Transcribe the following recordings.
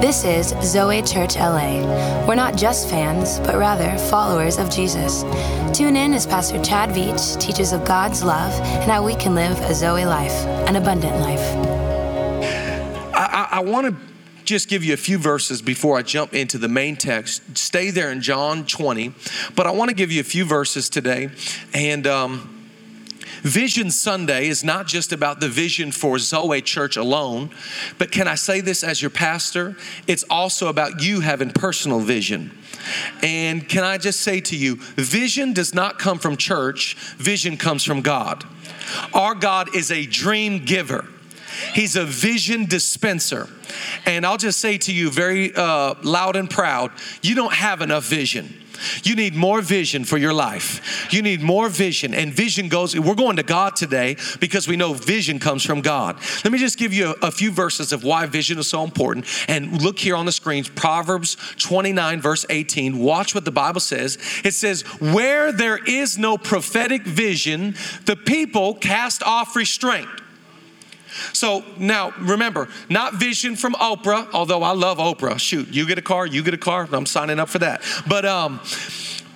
This is Zoe Church LA. We're not just fans, but rather followers of Jesus. Tune in as Pastor Chad Veach teaches of God's love and how we can live a Zoe life, an abundant life. I, I, I want to just give you a few verses before I jump into the main text. Stay there in John 20, but I want to give you a few verses today. And um, Vision Sunday is not just about the vision for Zoe Church alone, but can I say this as your pastor? It's also about you having personal vision. And can I just say to you, vision does not come from church, vision comes from God. Our God is a dream giver. He's a vision dispenser. And I'll just say to you very uh, loud and proud you don't have enough vision. You need more vision for your life. You need more vision. And vision goes, we're going to God today because we know vision comes from God. Let me just give you a, a few verses of why vision is so important. And look here on the screen Proverbs 29, verse 18. Watch what the Bible says. It says, Where there is no prophetic vision, the people cast off restraint. So now remember, not vision from Oprah, although I love Oprah. Shoot, you get a car, you get a car, I'm signing up for that. But um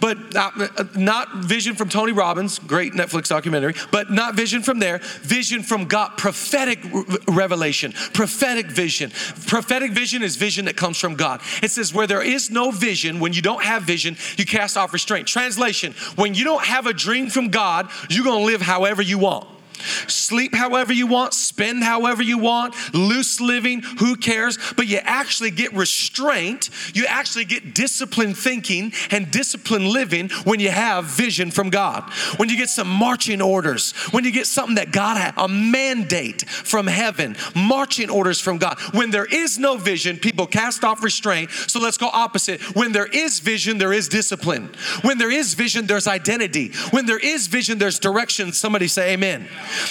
but not, not, vision from Tony Robbins, great Netflix documentary, but not vision from there, vision from God, prophetic revelation, prophetic vision. Prophetic vision is vision that comes from God. It says, where there is no vision, when you don't have vision, you cast off restraint. Translation, when you don't have a dream from God, you're gonna live however you want. Sleep however you want, spend however you want, loose living, who cares? But you actually get restraint, you actually get disciplined thinking and disciplined living when you have vision from God. When you get some marching orders, when you get something that God had, a mandate from heaven, marching orders from God. When there is no vision, people cast off restraint. So let's go opposite. When there is vision, there is discipline. When there is vision, there's identity. When there is vision, there's direction. Somebody say amen.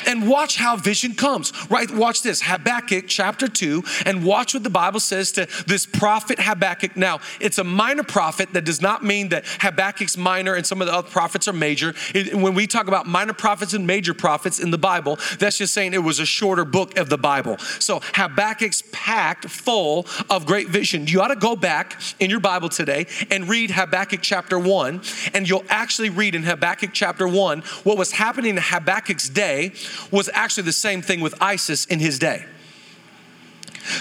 And watch how vision comes, right? Watch this Habakkuk chapter 2, and watch what the Bible says to this prophet Habakkuk. Now, it's a minor prophet that does not mean that Habakkuk's minor and some of the other prophets are major. It, when we talk about minor prophets and major prophets in the Bible, that's just saying it was a shorter book of the Bible. So Habakkuk's packed full of great vision. You ought to go back in your Bible today and read Habakkuk chapter 1, and you'll actually read in Habakkuk chapter 1 what was happening in Habakkuk's day was actually the same thing with ISIS in his day.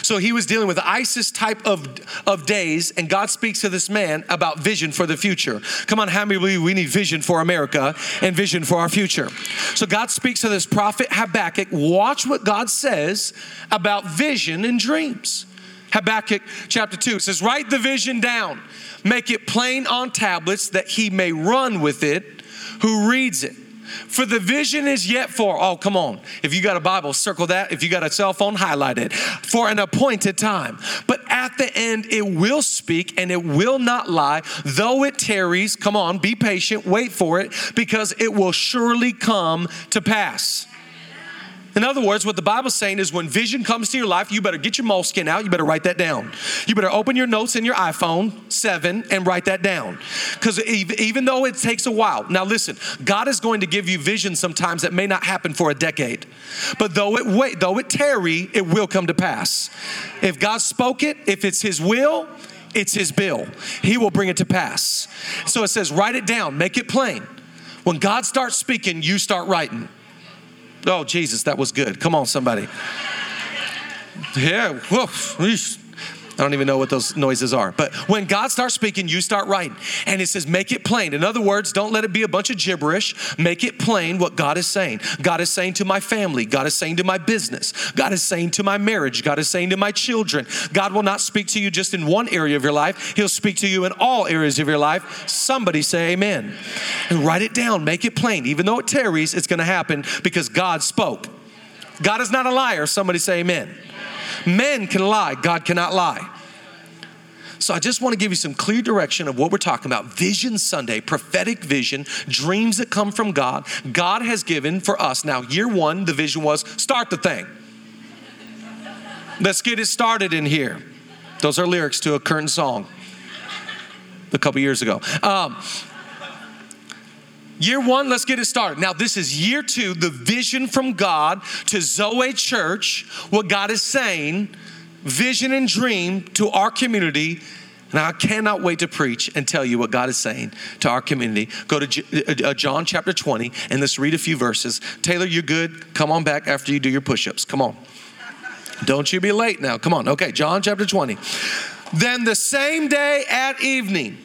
So he was dealing with ISIS type of, of days, and God speaks to this man about vision for the future. Come on, how many believe we need vision for America and vision for our future? So God speaks to this prophet Habakkuk. Watch what God says about vision and dreams. Habakkuk chapter 2 says, Write the vision down, make it plain on tablets that he may run with it who reads it. For the vision is yet for, oh, come on. If you got a Bible, circle that. If you got a cell phone, highlight it. For an appointed time. But at the end, it will speak and it will not lie. Though it tarries, come on, be patient, wait for it, because it will surely come to pass. In other words, what the Bible's saying is when vision comes to your life, you better get your Moleskine out, you better write that down. You better open your notes in your iPhone 7 and write that down. Because even though it takes a while, now listen, God is going to give you vision sometimes that may not happen for a decade. But though it wait, though it tarry, it will come to pass. If God spoke it, if it's his will, it's his bill. He will bring it to pass. So it says, write it down, make it plain. When God starts speaking, you start writing. Oh, Jesus, that was good. Come on, somebody. Yeah. I don't even know what those noises are. But when God starts speaking, you start writing. And it says, make it plain. In other words, don't let it be a bunch of gibberish. Make it plain what God is saying. God is saying to my family. God is saying to my business. God is saying to my marriage. God is saying to my children. God will not speak to you just in one area of your life, He'll speak to you in all areas of your life. Somebody say amen. And write it down. Make it plain. Even though it tarries, it's going to happen because God spoke. God is not a liar. Somebody say amen. Men can lie, God cannot lie. So I just want to give you some clear direction of what we're talking about. Vision Sunday, prophetic vision, dreams that come from God. God has given for us. Now, year one, the vision was start the thing. Let's get it started in here. Those are lyrics to a current song a couple years ago. Um, Year one, let's get it started. Now, this is year two, the vision from God to Zoe Church, what God is saying vision and dream to our community. And I cannot wait to preach and tell you what God is saying to our community. Go to uh, uh, John chapter 20 and let's read a few verses. Taylor, you're good. Come on back after you do your push ups. Come on. Don't you be late now. Come on. Okay, John chapter 20. Then the same day at evening,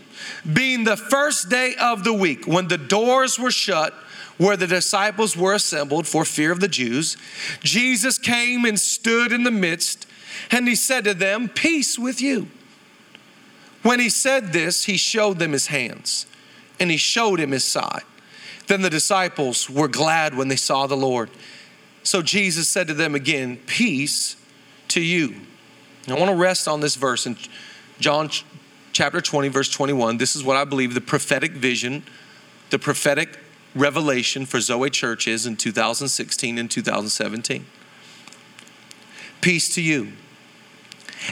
being the first day of the week, when the doors were shut, where the disciples were assembled for fear of the Jews, Jesus came and stood in the midst, and he said to them, Peace with you. When he said this, he showed them his hands, and he showed him his side. Then the disciples were glad when they saw the Lord. So Jesus said to them again, Peace to you. I want to rest on this verse in John chapter 20, verse 21. This is what I believe the prophetic vision, the prophetic revelation for Zoe Church is in 2016 and 2017. Peace to you.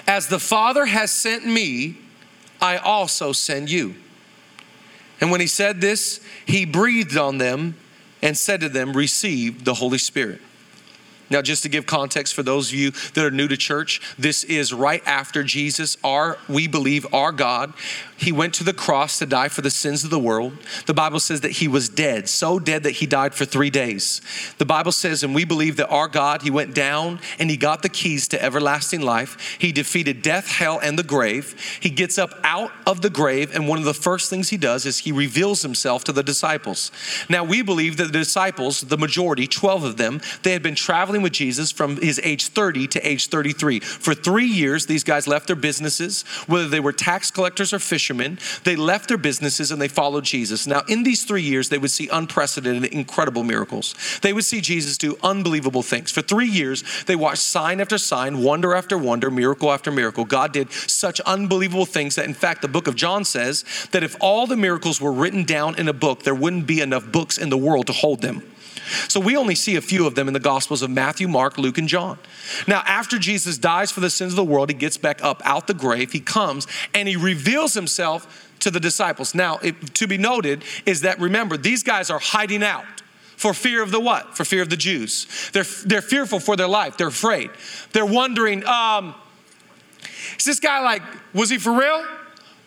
As the Father has sent me, I also send you. And when he said this, he breathed on them and said to them, Receive the Holy Spirit. Now, just to give context for those of you that are new to church, this is right after Jesus, our, we believe, our God. He went to the cross to die for the sins of the world. The Bible says that he was dead, so dead that he died for three days. The Bible says, and we believe that our God, he went down and he got the keys to everlasting life. He defeated death, hell, and the grave. He gets up out of the grave, and one of the first things he does is he reveals himself to the disciples. Now, we believe that the disciples, the majority, 12 of them, they had been traveling traveling with Jesus from his age 30 to age 33. For three years, these guys left their businesses, whether they were tax collectors or fishermen, they left their businesses and they followed Jesus. Now, in these three years, they would see unprecedented, incredible miracles. They would see Jesus do unbelievable things. For three years, they watched sign after sign, wonder after wonder, miracle after miracle. God did such unbelievable things that, in fact, the book of John says that if all the miracles were written down in a book, there wouldn't be enough books in the world to hold them. So we only see a few of them in the Gospels of Matthew, Mark, Luke, and John. Now, after Jesus dies for the sins of the world, he gets back up out the grave, he comes and he reveals himself to the disciples. Now, it, to be noted is that remember, these guys are hiding out for fear of the what? For fear of the Jews. They're, they're fearful for their life, they're afraid. They're wondering, um, is this guy like, was he for real?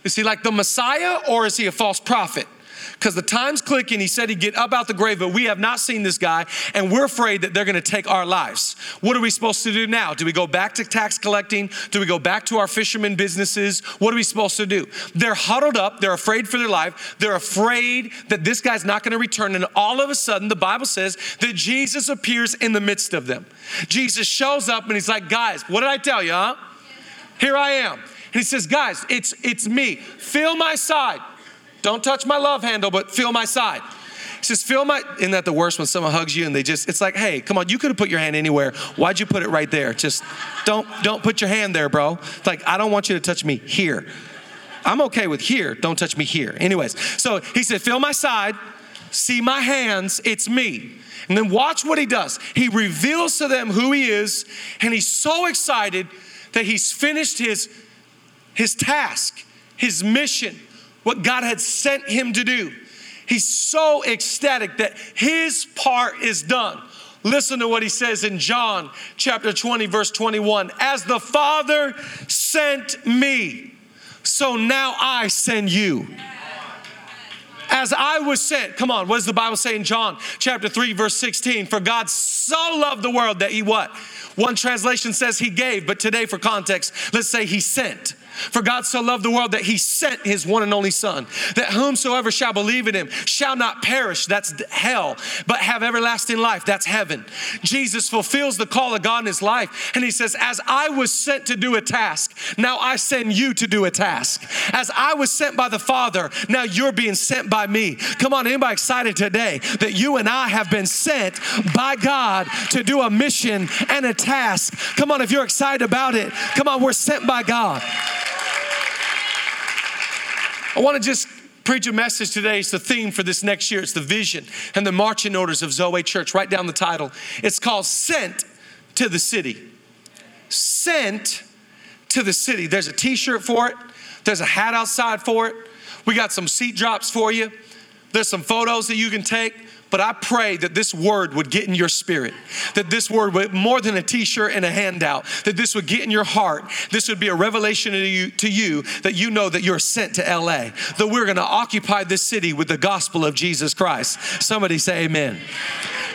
Is he like the Messiah or is he a false prophet? Because the time's clicking. He said he'd get up out the grave, but we have not seen this guy, and we're afraid that they're going to take our lives. What are we supposed to do now? Do we go back to tax collecting? Do we go back to our fishermen businesses? What are we supposed to do? They're huddled up. They're afraid for their life. They're afraid that this guy's not going to return. And all of a sudden, the Bible says that Jesus appears in the midst of them. Jesus shows up and he's like, guys, what did I tell you, huh? Here I am. And he says, guys, it's, it's me. Feel my side. Don't touch my love handle, but feel my side. He says, feel my, isn't that the worst when someone hugs you and they just, it's like, hey, come on, you could have put your hand anywhere. Why'd you put it right there? Just don't, don't put your hand there, bro. It's like, I don't want you to touch me here. I'm okay with here, don't touch me here. Anyways, so he said, feel my side, see my hands, it's me. And then watch what he does. He reveals to them who he is, and he's so excited that he's finished his, his task, his mission what God had sent him to do. He's so ecstatic that his part is done. Listen to what he says in John chapter 20, verse 21. As the Father sent me, so now I send you. As I was sent, come on, what does the Bible say in John chapter 3, verse 16? For God so loved the world that he what? One translation says he gave, but today for context, let's say he sent. For God so loved the world that he sent his one and only Son, that whomsoever shall believe in him shall not perish, that's hell, but have everlasting life, that's heaven. Jesus fulfills the call of God in his life, and he says, As I was sent to do a task, now I send you to do a task. As I was sent by the Father, now you're being sent by me. Come on, anybody excited today that you and I have been sent by God to do a mission and a task? Come on, if you're excited about it, come on, we're sent by God. I want to just preach a message today. It's the theme for this next year. It's the vision and the marching orders of Zoe Church. Write down the title. It's called Sent to the City. Sent to the City. There's a t shirt for it, there's a hat outside for it. We got some seat drops for you. There's some photos that you can take. But I pray that this word would get in your spirit, that this word would more than a t-shirt and a handout, that this would get in your heart. This would be a revelation to you, to you that you know that you're sent to LA, that we're to occupy this city with the gospel of Jesus Christ. Somebody say amen.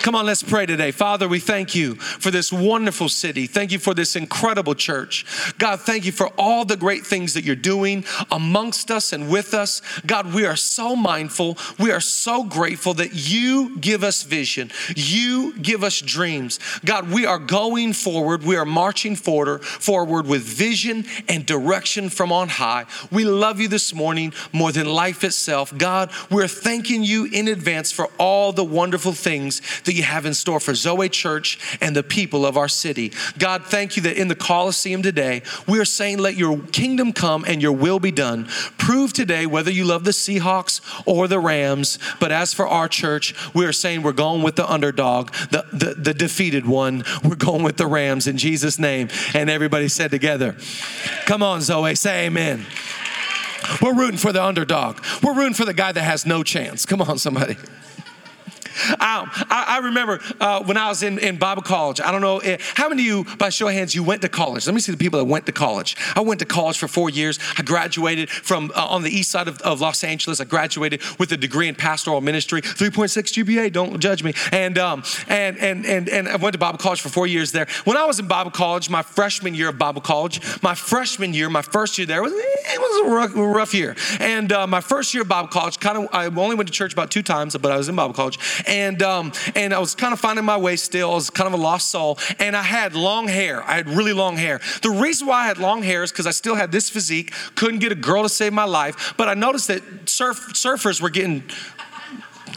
Come on, let's pray today. Father, we thank you for this wonderful city. Thank you for this incredible church. God, thank you for all the great things that you're doing amongst us and with us. God, we are so mindful. We are so grateful that you give us vision. You give us dreams. God, we are going forward. We are marching forward, forward with vision and direction from on high. We love you this morning more than life itself. God, we're thanking you in advance for all the wonderful things that you have in store for Zoe Church and the people of our city. God, thank you that in the Coliseum today, we are saying, let your kingdom come and your will be done. Prove today whether you love the Seahawks or the Rams. But as for our church, we are saying we're going with the underdog, the, the, the defeated one. We're going with the Rams in Jesus' name. And everybody said together, Come on, Zoe, say amen. We're rooting for the underdog. We're rooting for the guy that has no chance. Come on, somebody. Um, I, I, remember uh, when I was in, in Bible college. I don't know eh, how many of you, by show of hands, you went to college. Let me see the people that went to college. I went to college for four years. I graduated from uh, on the east side of, of, Los Angeles. I graduated with a degree in pastoral ministry, 3.6 GPA. Don't judge me. And um, and and and and I went to Bible college for four years there. When I was in Bible college, my freshman year of Bible college, my freshman year, my first year there was it was a rough, rough year. And uh, my first year of Bible college, kind of, I only went to church about two times, but I was in Bible college and um, and I was kind of finding my way still. I was kind of a lost soul, and I had long hair. I had really long hair. The reason why I had long hair is because I still had this physique. Couldn't get a girl to save my life, but I noticed that surf, surfers were getting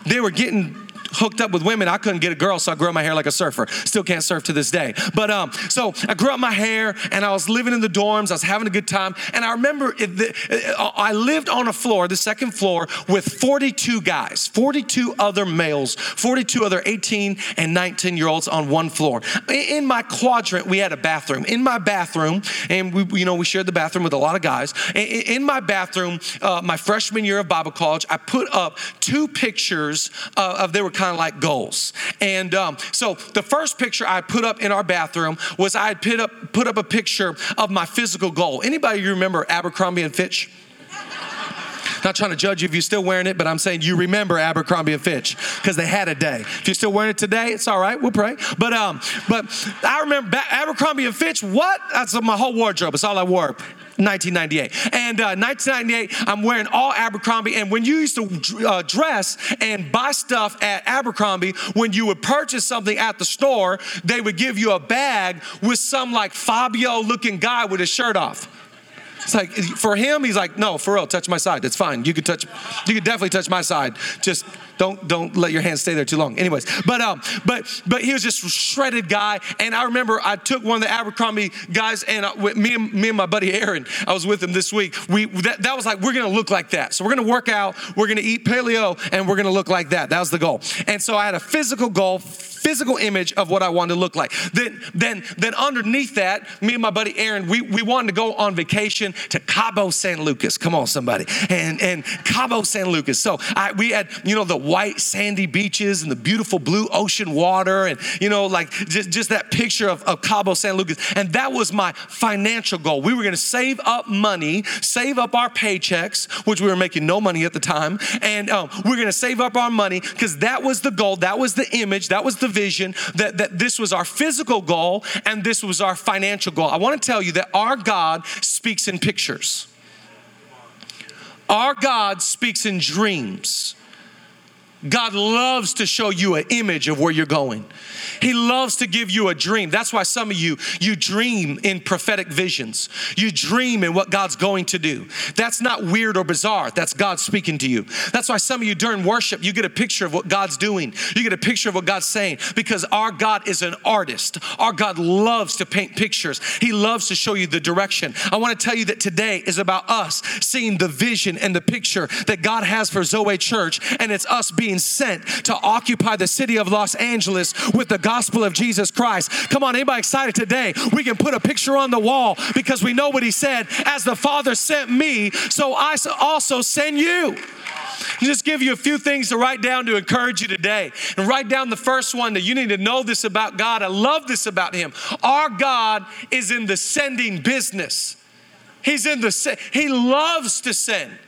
they were getting hooked up with women. I couldn't get a girl, so I grew my hair like a surfer. Still can't surf to this day. But um, so I grew up my hair, and I was living in the dorms. I was having a good time, and I remember it, uh, I lived on a floor, the second floor, with 42 guys, 42 other males, 42 other 18 and 19 year olds on one floor. In my quadrant, we had a bathroom. In my bathroom, and we, you know, we shared the bathroom with a lot of guys. In my bathroom, uh, my freshman year of Bible college, I put up two pictures uh, of they were kind of like goals. And um, so the first picture I put up in our bathroom was I had put up, put up a picture of my physical goal. Anybody remember Abercrombie and Fitch? Not trying to judge you if you're still wearing it, but I'm saying you remember Abercrombie and Fitch because they had a day. If you're still wearing it today, it's all right. We'll pray. But um, but I remember Abercrombie and Fitch. What? That's my whole wardrobe. It's all I wore. 1998. And uh, 1998, I'm wearing all Abercrombie. And when you used to uh, dress and buy stuff at Abercrombie, when you would purchase something at the store, they would give you a bag with some like Fabio looking guy with his shirt off. It's like for him, he's like, no, for real, touch my side. That's fine. You could touch, you could definitely touch my side. Just don't don't let your hands stay there too long. Anyways, but um, but but he was just shredded guy. And I remember I took one of the Abercrombie guys, and uh, with me and me and my buddy Aaron, I was with him this week. We that, that was like we're gonna look like that. So we're gonna work out, we're gonna eat paleo, and we're gonna look like that. That was the goal. And so I had a physical goal physical image of what I wanted to look like. Then, then, then underneath that, me and my buddy Aaron, we, we wanted to go on vacation to Cabo San Lucas. Come on, somebody. And, and Cabo San Lucas. So I, we had, you know, the white sandy beaches and the beautiful blue ocean water and, you know, like just, just that picture of, of Cabo San Lucas. And that was my financial goal. We were going to save up money, save up our paychecks, which we were making no money at the time. And um, we we're going to save up our money because that was the goal. That was the image. That was the vision that, that this was our physical goal and this was our financial goal. I want to tell you that our God speaks in pictures. Our God speaks in dreams. God loves to show you an image of where you're going. He loves to give you a dream. That's why some of you, you dream in prophetic visions. You dream in what God's going to do. That's not weird or bizarre. That's God speaking to you. That's why some of you during worship, you get a picture of what God's doing. You get a picture of what God's saying because our God is an artist. Our God loves to paint pictures. He loves to show you the direction. I want to tell you that today is about us seeing the vision and the picture that God has for Zoe Church, and it's us being being sent to occupy the city of Los Angeles with the gospel of Jesus Christ. Come on, anybody excited today? We can put a picture on the wall because we know what he said as the Father sent me, so I also send you. Just give you a few things to write down to encourage you today. And write down the first one that you need to know this about God. I love this about Him. Our God is in the sending business. He's in the, He loves to send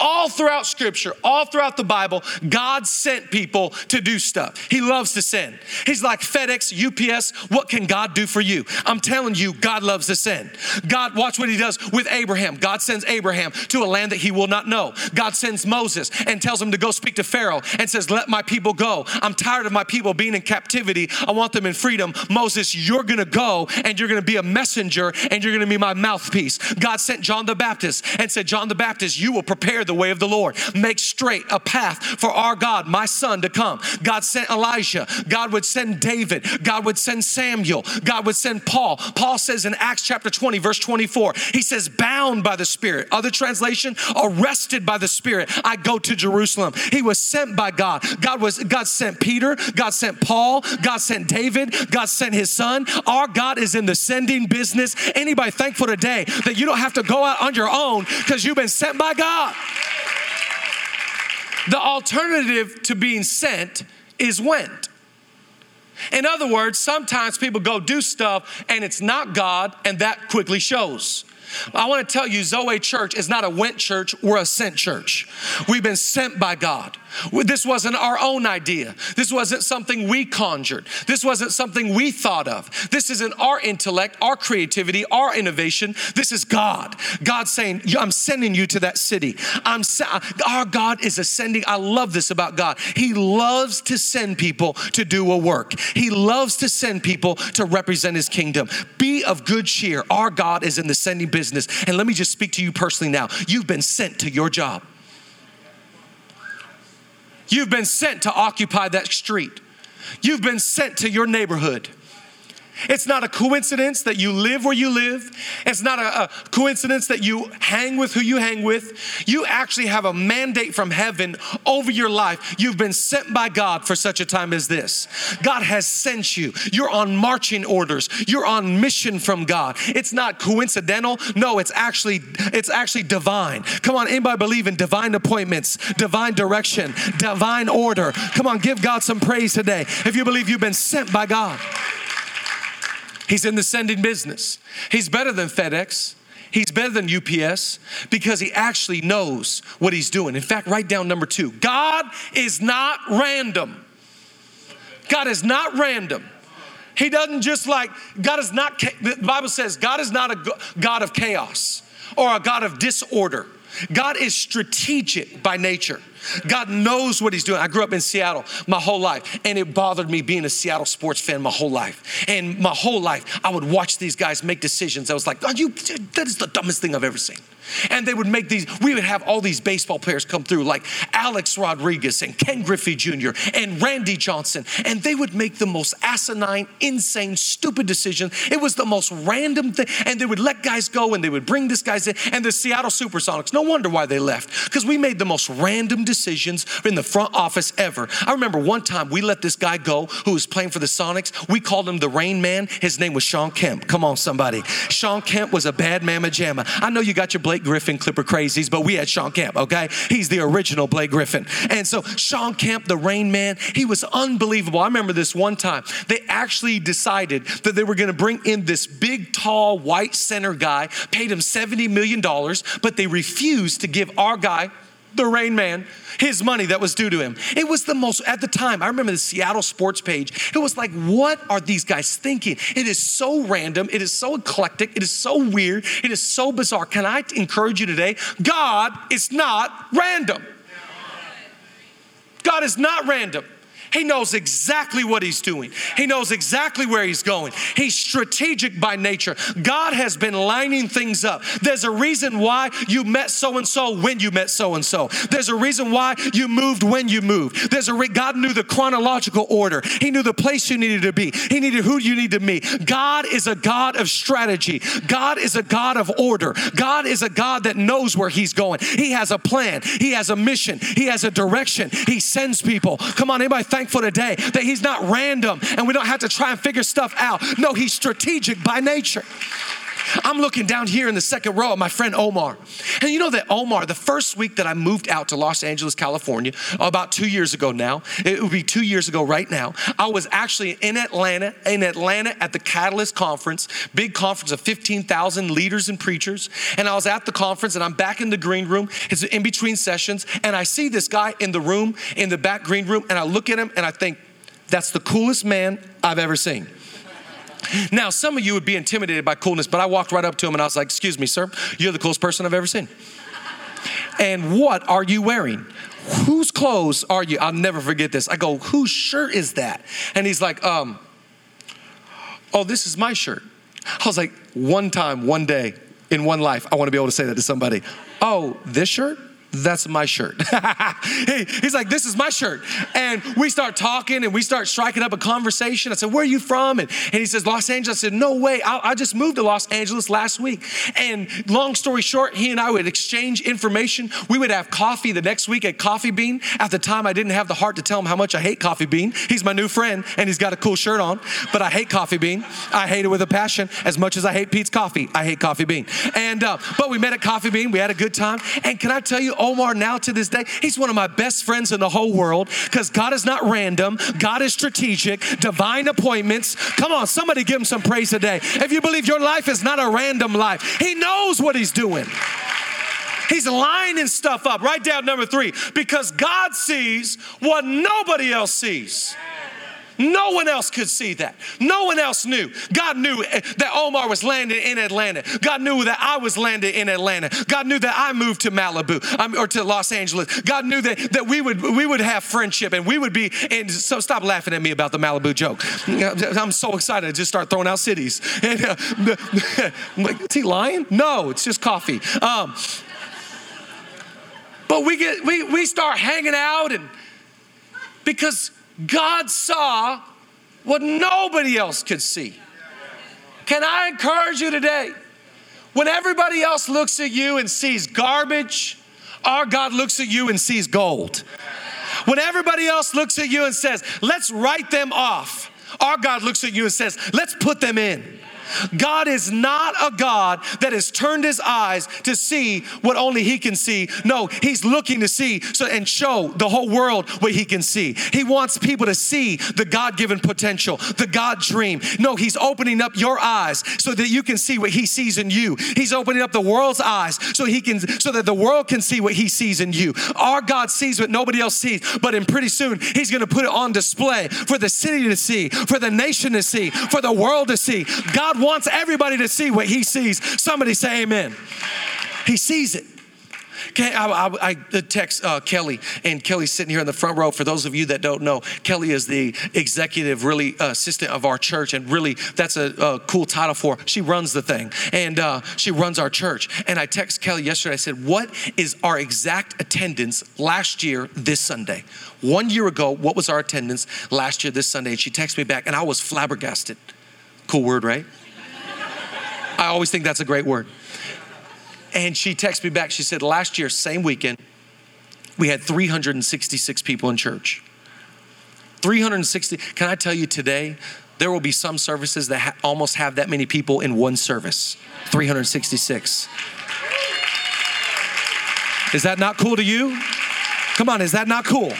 all throughout Scripture, all throughout the Bible, God sent people to do stuff. He loves to send. He's like FedEx, UPS. What can God do for you? I'm telling you, God loves to send. God, watch what He does with Abraham. God sends Abraham to a land that he will not know. God sends Moses and tells him to go speak to Pharaoh and says, Let my people go. I'm tired of my people being in captivity. I want them in freedom. Moses, you're going to go and you're going to be a messenger and you're going to be my mouthpiece. God sent John the Baptist and said, John the Baptist, you will prepare the way of the Lord. Make straight a path for our God, my son, to come. God sent Elijah. God would send David. God would send Samuel. God would send Paul. Paul says in Acts chapter 20, verse 24, he says, bound by the Spirit. Other translation, arrested by the Spirit. I go to Jerusalem. He was sent by God. God was God sent Peter. God sent Paul. God sent David. God sent his son. Our God is in the sending business. Anybody thankful today that you don't have to go out on your own because you've been sent by God? The alternative to being sent is went. In other words, sometimes people go do stuff and it's not God, and that quickly shows. I want to tell you, Zoe Church is not a went church, we're a sent church. We've been sent by God. This wasn't our own idea. This wasn't something we conjured. This wasn't something we thought of. This isn't our intellect, our creativity, our innovation. This is God. God saying, I'm sending you to that city. I'm our God is ascending. I love this about God. He loves to send people to do a work. He loves to send people to represent his kingdom. Be of good cheer. Our God is in the sending business. And let me just speak to you personally now. You've been sent to your job. You've been sent to occupy that street. You've been sent to your neighborhood. It's not a coincidence that you live where you live. It's not a, a, coincidence that you hang with who you hang with. You actually have a mandate from heaven over your life. You've been sent by God for such a time as this. God has sent you. You're on marching orders. You're on mission from God. It's not coincidental. No, it's actually it's actually divine. Come on, anybody believe in divine appointments, divine direction, divine order? Come on, give God some praise today. If you believe you've been sent by God. He's in the sending business. He's better than FedEx. He's better than UPS because he actually knows what he's doing. In fact, write down number two God is not random. God is not random. He doesn't just like, God is not, the Bible says God is not a God of chaos or a God of disorder. God is strategic by nature. God knows what He's doing. I grew up in Seattle my whole life, and it bothered me being a Seattle sports fan my whole life. And my whole life, I would watch these guys make decisions. I was like, oh, you, that is the dumbest thing I've ever seen. And they would make these, we would have all these baseball players come through, like Alex Rodriguez and Ken Griffey Jr. and Randy Johnson. And they would make the most asinine, insane, stupid decisions. It was the most random thing. And they would let guys go and they would bring this guys in. And the Seattle Supersonics, no wonder why they left, because we made the most random decisions in the front office ever. I remember one time we let this guy go who was playing for the Sonics. We called him the Rain Man. His name was Shawn Kemp. Come on, somebody. Shawn Kemp was a bad mamma jamma. I know you got your Blake Griffin Clipper crazies, but we had Shawn Kemp, okay? He's the original Blake Griffin. And so Shawn Kemp, the Rain Man, he was unbelievable. I remember this one time. They actually decided that they were going to bring in this big, tall, white center guy, paid him $70 million, but they refused to give our guy the rain man his money that was due to him. It was the most, at the time, I remember the Seattle sports page. It was like, what are these guys thinking? It is so random. It is so eclectic. It is so weird. It is so bizarre. Can I encourage you today? God is not random. God is not random. He knows exactly what he's doing. He knows exactly where he's going. He's strategic by nature. God has been lining things up. There's a reason why you met so and so when you met so and so. There's a reason why you moved when you moved. There's a re- God knew the chronological order. He knew the place you needed to be. He needed who you need to meet. God is a God of strategy. God is a God of order. God is a God that knows where he's going. He has a plan. He has a mission. He has a direction. He sends people. Come on, anybody thankful today that He's not random and we don't have to try and figure stuff out. No, He's strategic by nature. I'm looking down here in the second row at my friend Omar. And you know that Omar, the first week that I moved out to Los Angeles, California, about two years ago now, it would be two years ago right now, I was actually in Atlanta, in Atlanta at the Catalyst Conference, big conference of 15,000 leaders and preachers. And I was at the conference and I'm back in the green room. It's in between sessions. And I see this guy in the room, in the back green room, and I look at him and I think, that's the coolest man I've ever seen. Now, some of you would be intimidated by coolness, but I walked right up to him and I was like, Excuse me, sir, you're the coolest person I've ever seen. And what are you wearing? Whose clothes are you? I'll never forget this. I go, Whose shirt is that? And he's like, Um, oh, this is my shirt. I was like, One time, one day, in one life, I want to be able to say that to somebody. Oh, this shirt? That's my shirt. he, he's like, this is my shirt. And we start talking and we start striking up a conversation. I said, where are you from? And, and he says, Los Angeles. I said, no way. I, I, just moved to Los Angeles last week. And long story short, he and I would exchange information. We would have coffee the next week at Coffee Bean. At the time, I didn't have the heart to tell him how much I hate Coffee Bean. He's my new friend and he's got a cool shirt on, but I hate Coffee Bean. I hate it with a passion as much as I hate Peet's coffee. I hate Coffee Bean. And, uh, but we met at Coffee Bean. We had a good time. And can I tell you, Omar now to this day, he's one of my best friends in the whole world because God is not random, God is strategic, divine appointments. Come on, somebody give him some praise today. If you believe your life is not a random life, he knows what he's doing. He's lining stuff up. Write down number three because God sees what nobody else sees. No one else could see that. No one else knew. God knew that Omar was landed in Atlanta. God knew that I was landed in Atlanta. God knew that I moved to Malibu um, or to Los Angeles. God knew that, that we would we would have friendship and we would be. And so stop laughing at me about the Malibu joke. I'm so excited to just start throwing out cities. And, uh, like, is he lying? No, it's just coffee. Um, but we get we we start hanging out and because God saw what nobody else could see. Can I encourage you today? When everybody else looks at you and sees garbage, our God looks at you and sees gold. When everybody else looks at you and says, let's write them off, our God looks at you and says, let's put them in. God is not a God that has turned his eyes to see what only he can see. No, he's looking to see so and show the whole world what he can see. He wants people to see the God-given potential, the God dream. No, he's opening up your eyes so that you can see what he sees in you. He's opening up the world's eyes so he can so that the world can see what he sees in you. Our God sees what nobody else sees, but in pretty soon he's going to put it on display for the city to see, for the nation to see, for the world to see. God wants everybody to see what he sees. Somebody say amen. He sees it. Okay, I, I, I text uh, Kelly, and Kelly's sitting here in the front row. For those of you that don't know, Kelly is the executive, really uh, assistant of our church, and really that's a, a, cool title for. Her. She runs the thing, and uh, she runs our church. And I text Kelly yesterday. I said, "What is our exact attendance last year this Sunday? One year ago, what was our attendance last year this Sunday?" And she texted me back, and I was flabbergasted. Cool word, right? I always think that's a great word. And she texted me back. She said, last year, same weekend, we had 366 people in church. 360. Can I tell you today, there will be some services that ha- almost have that many people in one service 366. Is that not cool to you? Come on, is that not cool?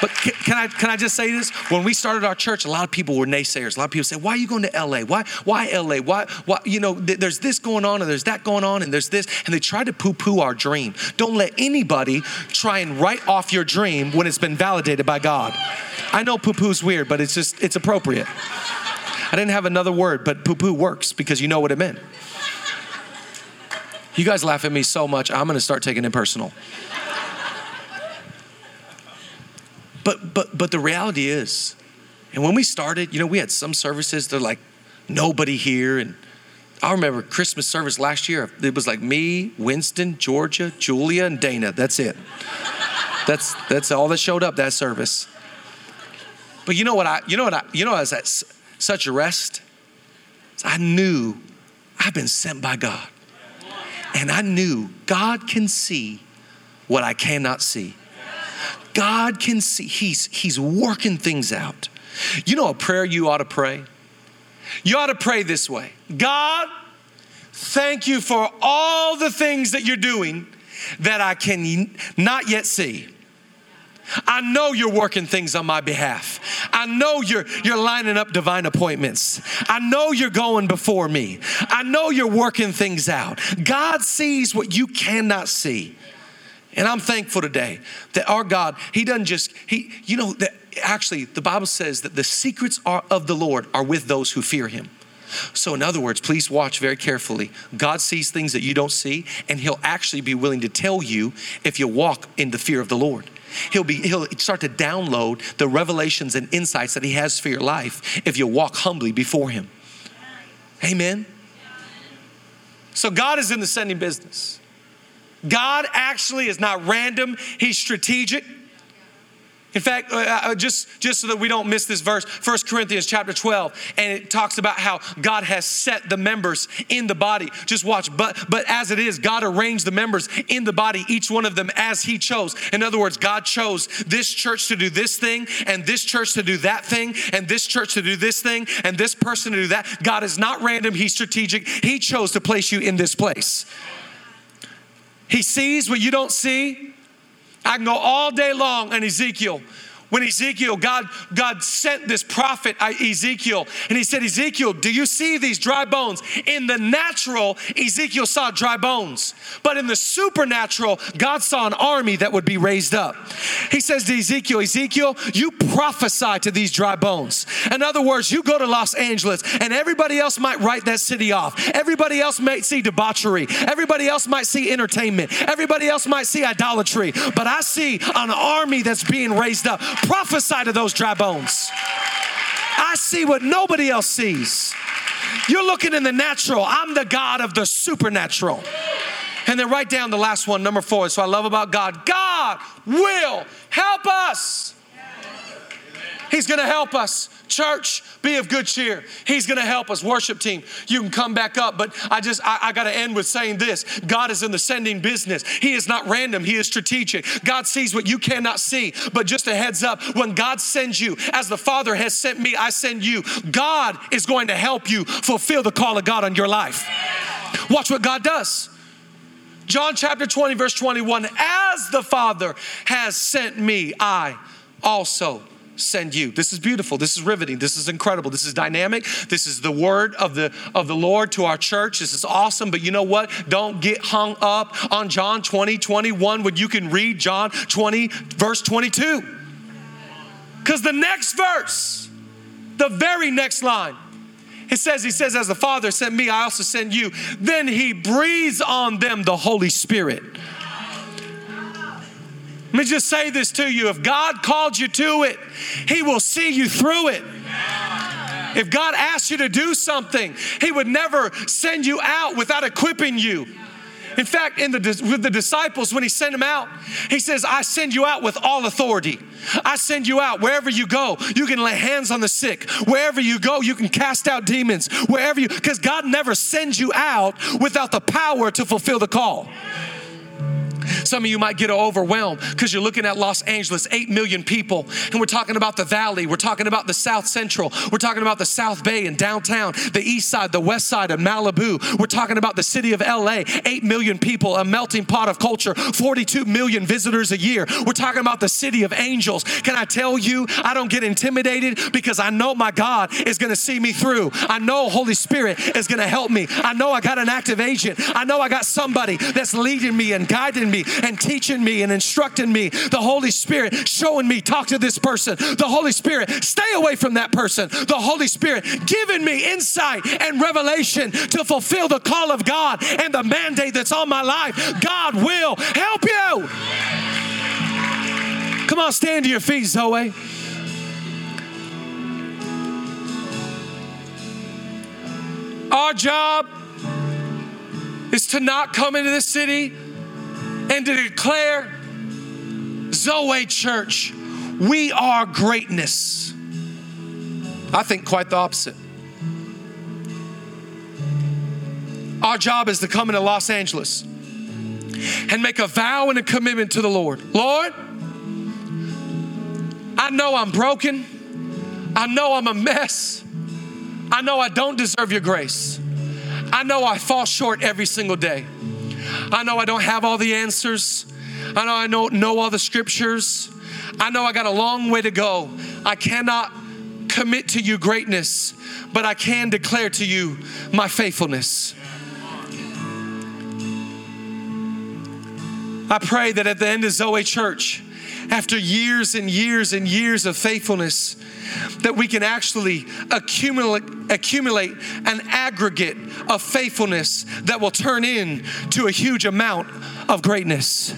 But can I, can I just say this? When we started our church, a lot of people were naysayers. A lot of people said, why are you going to LA? Why, why LA? Why, why, you know, th- there's this going on and there's that going on and there's this. And they try to poo poo our dream. Don't let anybody try and write off your dream when it's been validated by God. I know poo poo's weird, but it's just, it's appropriate. I didn't have another word, but poo poo works because you know what it meant. You guys laugh at me so much, I'm gonna start taking it personal. But but but the reality is, and when we started, you know, we had some services, they're like nobody here. And I remember Christmas service last year, it was like me, Winston, Georgia, Julia, and Dana. That's it. That's that's all that showed up that service. But you know what I you know what I you know I was at such a rest? I knew I've been sent by God. And I knew God can see what I cannot see. God can see, he's, he's working things out. You know a prayer you ought to pray? You ought to pray this way God, thank you for all the things that you're doing that I can not yet see. I know you're working things on my behalf. I know you're, you're lining up divine appointments. I know you're going before me. I know you're working things out. God sees what you cannot see. And I'm thankful today that our God, He doesn't just, He, you know, that actually the Bible says that the secrets are of the Lord are with those who fear Him. So, in other words, please watch very carefully. God sees things that you don't see, and He'll actually be willing to tell you if you walk in the fear of the Lord. He'll be he'll start to download the revelations and insights that he has for your life if you walk humbly before him. Amen. So God is in the sending business. God actually is not random, He's strategic. In fact, uh, uh, just, just so that we don't miss this verse, 1 Corinthians chapter 12, and it talks about how God has set the members in the body. Just watch, but, but as it is, God arranged the members in the body, each one of them as He chose. In other words, God chose this church to do this thing, and this church to do that thing, and this church to do this thing, and this person to do that. God is not random, He's strategic. He chose to place you in this place. He sees what you don't see. I can go all day long on Ezekiel when Ezekiel, God, God sent this prophet Ezekiel, and he said, Ezekiel, do you see these dry bones? In the natural, Ezekiel saw dry bones, but in the supernatural, God saw an army that would be raised up. He says to Ezekiel, Ezekiel, you prophesy to these dry bones. In other words, you go to Los Angeles, and everybody else might write that city off. Everybody else might see debauchery. Everybody else might see entertainment. Everybody else might see idolatry. But I see an army that's being raised up prophesy to those dry bones. I see what nobody else sees. You're looking in the natural. I'm the God of the supernatural. And then write down the last one, number four. So I love about God. God will help us. He's gonna help us. Church, be of good cheer. He's gonna help us. Worship team, you can come back up, but I just, I, I, gotta end with saying this God is in the sending business. He is not random, He is strategic. God sees what you cannot see, but just a heads up when God sends you, as the Father has sent me, I send you. God is going to help you fulfill the call of God on your life. Watch what God does. John chapter 20, verse 21 As the Father has sent me, I also send you. This is beautiful. This is riveting. This is incredible. This is dynamic. This is the word of the of the Lord to our church. This is awesome. But you know what? Don't get hung up on John 20, 21 when you can read John 20, verse 22. Because the next verse, the very next line, it says, He says, As the Father sent me, I also send you. Then He breathes on them the Holy Spirit. Let me just say this to you. If God called you to it, He will see you through it. If God asked you to do something, He would never send you out without equipping you. In fact, in the, with the disciples, when he sent them out, he says, I send you out with all authority. I send you out wherever you go. You can lay hands on the sick. Wherever you go, you can cast out demons. Wherever you, because God never sends you out without the power to fulfill the call. Some of you might get overwhelmed because you're looking at Los Angeles, 8 million people, and we're talking about the valley, we're talking about the South Central, we're talking about the South Bay and downtown, the east side, the west side of Malibu, we're talking about the city of LA, 8 million people, a melting pot of culture, 42 million visitors a year. We're talking about the city of angels. Can I tell you, I don't get intimidated because I know my God is going to see me through. I know Holy Spirit is going to help me. I know I got an active agent. I know I got somebody that's leading me and guiding me and teaching me and instructing me. The Holy Spirit showing me, talk to this person. The Holy Spirit, stay away from that person. The Holy Spirit giving me insight and revelation to fulfill the call of God and the mandate that's on my life. God will help you. Come on, stand to your feet, Zoe. Our job is to not come into this city and to declare, Zoe Church, we are greatness. I think quite the opposite. Our job is to come into Los Angeles and make a vow and a commitment to the Lord. Lord, I know I'm broken. I know I'm a mess. I know I don't deserve your grace. I know I fall short every single day. I know I don't have all the answers. I know I don't know all the scriptures. I know I got a long way to go. I cannot commit to you greatness, but I can declare to you my faithfulness. I pray that at the end of Zoe Church, after years and years and years of faithfulness, that we can actually accumulate, accumulate an aggregate of faithfulness that will turn into a huge amount of greatness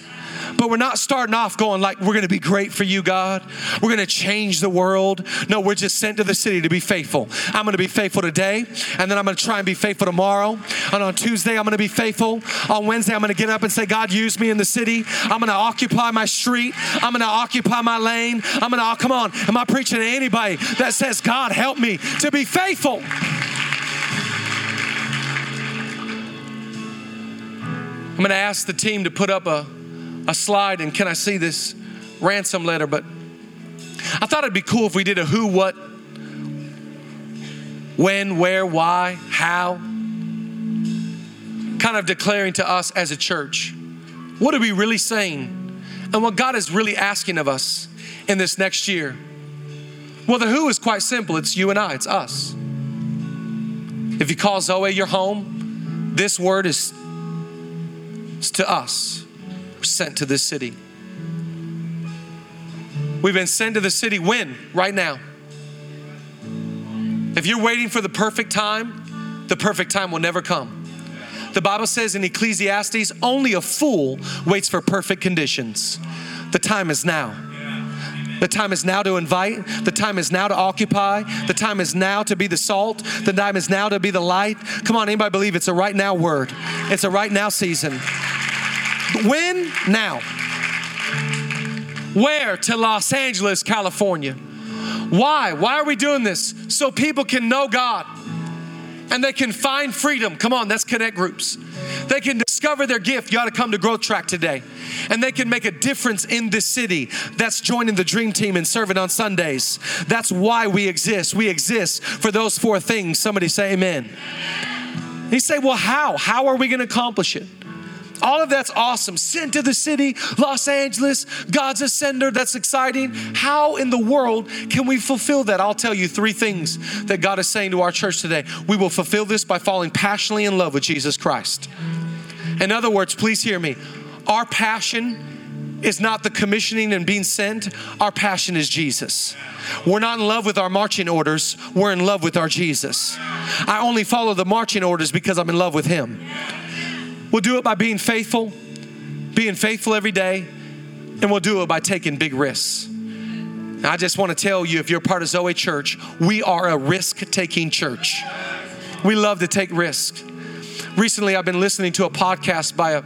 but we're not starting off going like we're going to be great for you god. We're going to change the world. No we're just sent to the city to be faithful. I'm going to be faithful today and then i'm going to try and be faithful tomorrow. And on tuesday i'm going to be faithful. On wednesday i'm going to get up and say god use me in the city. I'm going to occupy my street. I'm going to occupy my lane. I'm going to oh, come on. Am i preaching to anybody that says god help me to be faithful? I'm going to ask the team to put up a a slide and can I see this ransom letter? But I thought it'd be cool if we did a who, what, when, where, why, how, kind of declaring to us as a church what are we really saying and what God is really asking of us in this next year. Well, the who is quite simple it's you and I, it's us. If you call Zoe your home, this word is, is to us sent to this city. We've been sent to the city when? Right now. If you're waiting for the perfect time, the perfect time will never come. The Bible says in Ecclesiastes, only a fool waits for perfect conditions. The time is now. The time is now to invite. The time is now to occupy. The time is now to be the salt. The time is now to be the light. Come on, anybody believe it's a right now word? It's a right now season. When? Now. Where? To Los Angeles, California. Why? Why are we doing this? So people can know God and they can find freedom. Come on, that's connect groups. They can discover their gift. You ought to come to Growth Track today. And they can make a difference in this city. That's joining the dream team and serving on Sundays. That's why we exist. We exist for those four things. Somebody say amen. He say, well, how? How are we going to accomplish it? All of that's awesome. Sent to the city, Los Angeles, God's a sender. That's exciting. How in the world can we fulfill that? I'll tell you three things that God is saying to our church today. We will fulfill this by falling passionately in love with Jesus Christ. In other words, please hear me. Our passion is not the commissioning and being sent, our passion is Jesus. We're not in love with our marching orders, we're in love with our Jesus. I only follow the marching orders because I'm in love with Him. We'll do it by being faithful, being faithful every day, and we'll do it by taking big risks. I just want to tell you if you're part of Zoe Church, we are a risk taking church. We love to take risks. Recently, I've been listening to a podcast by a,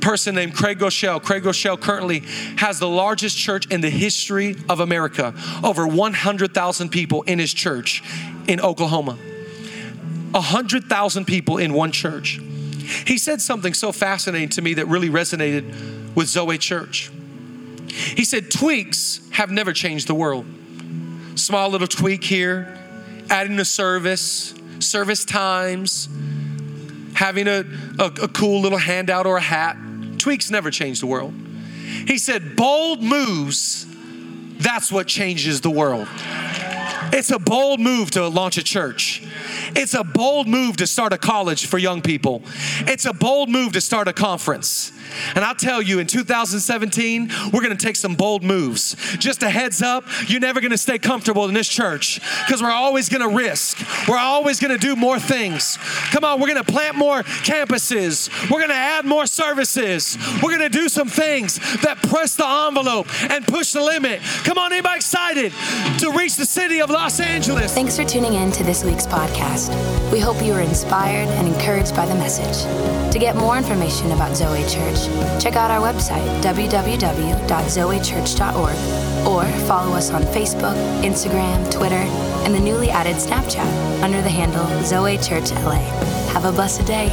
person named Craig Groeschel. Craig Groeschel currently has the largest church in the history of America, over 100,000 people in his church in Oklahoma. 100,000 people in one church. He said something so fascinating to me that really resonated with Zoe Church. He said, Tweaks have never changed the world. Small little tweak here, adding a service, service times, having a, a, a cool little handout or a hat. Tweaks never change the world. He said, bold moves, that's what changes the world. It's a bold move to launch a church. It's a bold move to start a college for young people. It's a bold move to start a conference. And I'll tell you, in 2017, we're gonna take some bold moves. Just a heads up, you're never gonna stay comfortable in this church because we're always gonna risk. We're always gonna do more things. Come on, we're gonna plant more campuses. We're gonna add more services. We're gonna do some things that press the envelope and push the limit. Come on, anybody excited to reach the city of Los Angeles? Thanks for tuning in to this week's podcast. We hope you were inspired and encouraged by the message. To get more information about Zoe Church, check out our website, www.zoechurch.org, or follow us on Facebook, Instagram, Twitter, and the newly added Snapchat under the handle Zoe Church LA. Have a blessed day.